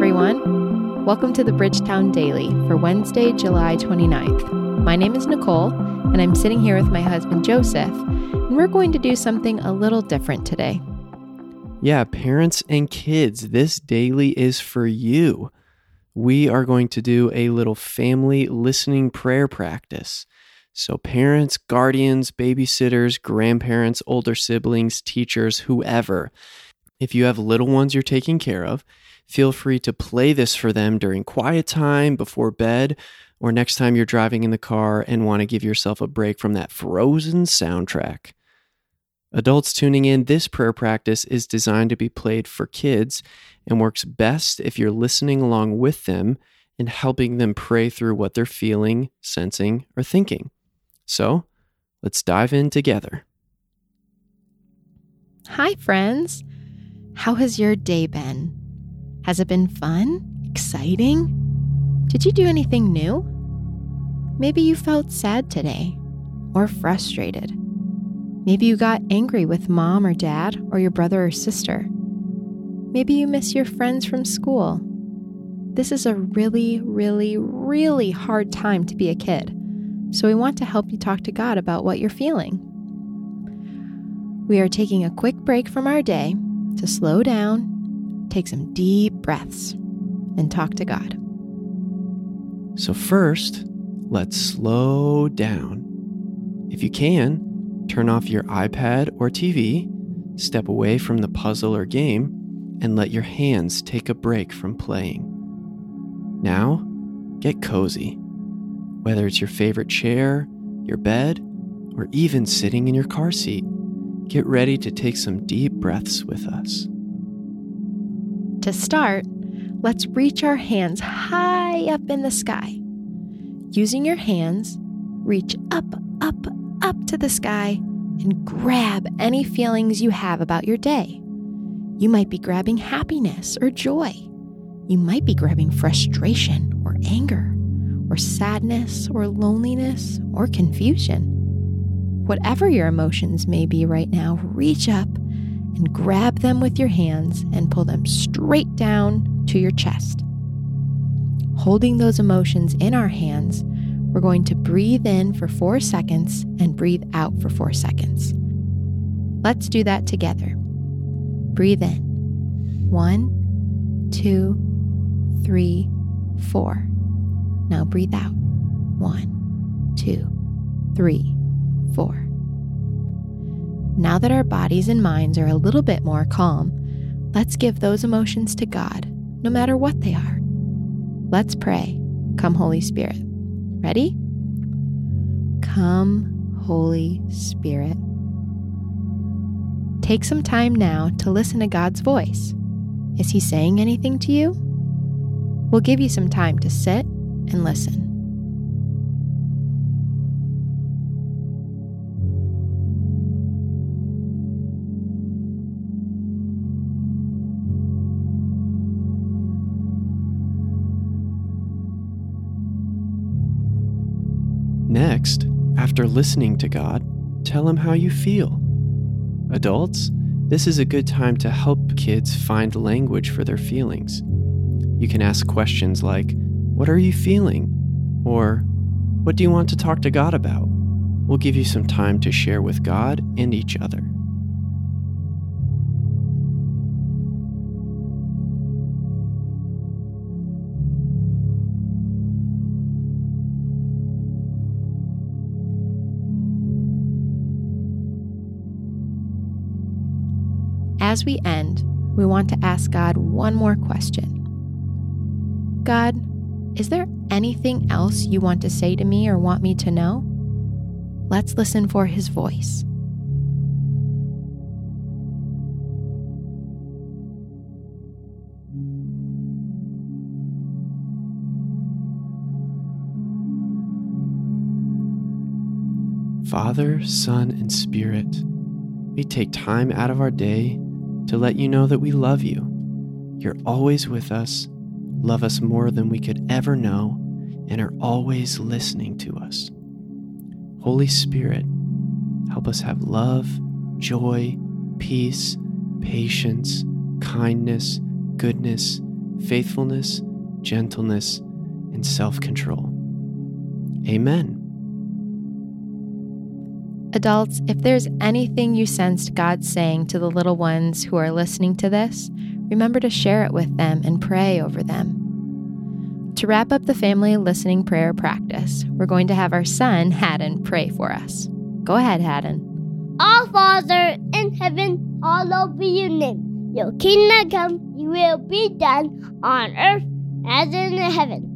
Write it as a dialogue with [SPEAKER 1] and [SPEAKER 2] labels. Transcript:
[SPEAKER 1] everyone. Welcome to the Bridgetown Daily for Wednesday, July 29th. My name is Nicole, and I'm sitting here with my husband Joseph, and we're going to do something a little different today.
[SPEAKER 2] Yeah, parents and kids, this daily is for you. We are going to do a little family listening prayer practice. So, parents, guardians, babysitters, grandparents, older siblings, teachers, whoever, if you have little ones you're taking care of, feel free to play this for them during quiet time, before bed, or next time you're driving in the car and want to give yourself a break from that frozen soundtrack. Adults tuning in, this prayer practice is designed to be played for kids and works best if you're listening along with them and helping them pray through what they're feeling, sensing, or thinking. So let's dive in together.
[SPEAKER 1] Hi, friends. How has your day been? Has it been fun? Exciting? Did you do anything new? Maybe you felt sad today or frustrated. Maybe you got angry with mom or dad or your brother or sister. Maybe you miss your friends from school. This is a really, really, really hard time to be a kid, so we want to help you talk to God about what you're feeling. We are taking a quick break from our day to slow down, take some deep breaths, and talk to God.
[SPEAKER 2] So, first, let's slow down. If you can, turn off your iPad or TV, step away from the puzzle or game, and let your hands take a break from playing. Now, get cozy. Whether it's your favorite chair, your bed, or even sitting in your car seat, get ready to take some deep breaths with us.
[SPEAKER 1] To start, let's reach our hands high up in the sky. Using your hands, reach up, up, up to the sky and grab any feelings you have about your day. You might be grabbing happiness or joy. You might be grabbing frustration or anger, or sadness or loneliness or confusion. Whatever your emotions may be right now, reach up and grab them with your hands and pull them straight down to your chest. Holding those emotions in our hands, we're going to breathe in for four seconds and breathe out for four seconds. Let's do that together. Breathe in. One, two, three, four. Now breathe out. One, two, three, four. Now that our bodies and minds are a little bit more calm, let's give those emotions to God, no matter what they are. Let's pray. Come, Holy Spirit. Ready? Come, Holy Spirit. Take some time now to listen to God's voice. Is He saying anything to you? We'll give you some time to sit and listen.
[SPEAKER 2] Next, after listening to God, tell Him how you feel. Adults, this is a good time to help kids find language for their feelings. You can ask questions like, What are you feeling? Or, What do you want to talk to God about? We'll give you some time to share with God and each other.
[SPEAKER 1] As we end, we want to ask God one more question God, is there anything else you want to say to me or want me to know? Let's listen for his voice.
[SPEAKER 2] Father, Son, and Spirit, we take time out of our day to let you know that we love you. You're always with us, love us more than we could ever know, and are always listening to us. Holy Spirit, help us have love, joy, peace, patience, kindness, goodness, faithfulness, gentleness, and self control. Amen.
[SPEAKER 1] Adults, if there's anything you sensed God saying to the little ones who are listening to this, remember to share it with them and pray over them. To wrap up the family listening prayer practice, we're going to have our son, Haddon, pray for us. Go ahead, Haddon.
[SPEAKER 3] Our Father in heaven, hallowed be your name. Your kingdom come, your will be done on earth as in heaven.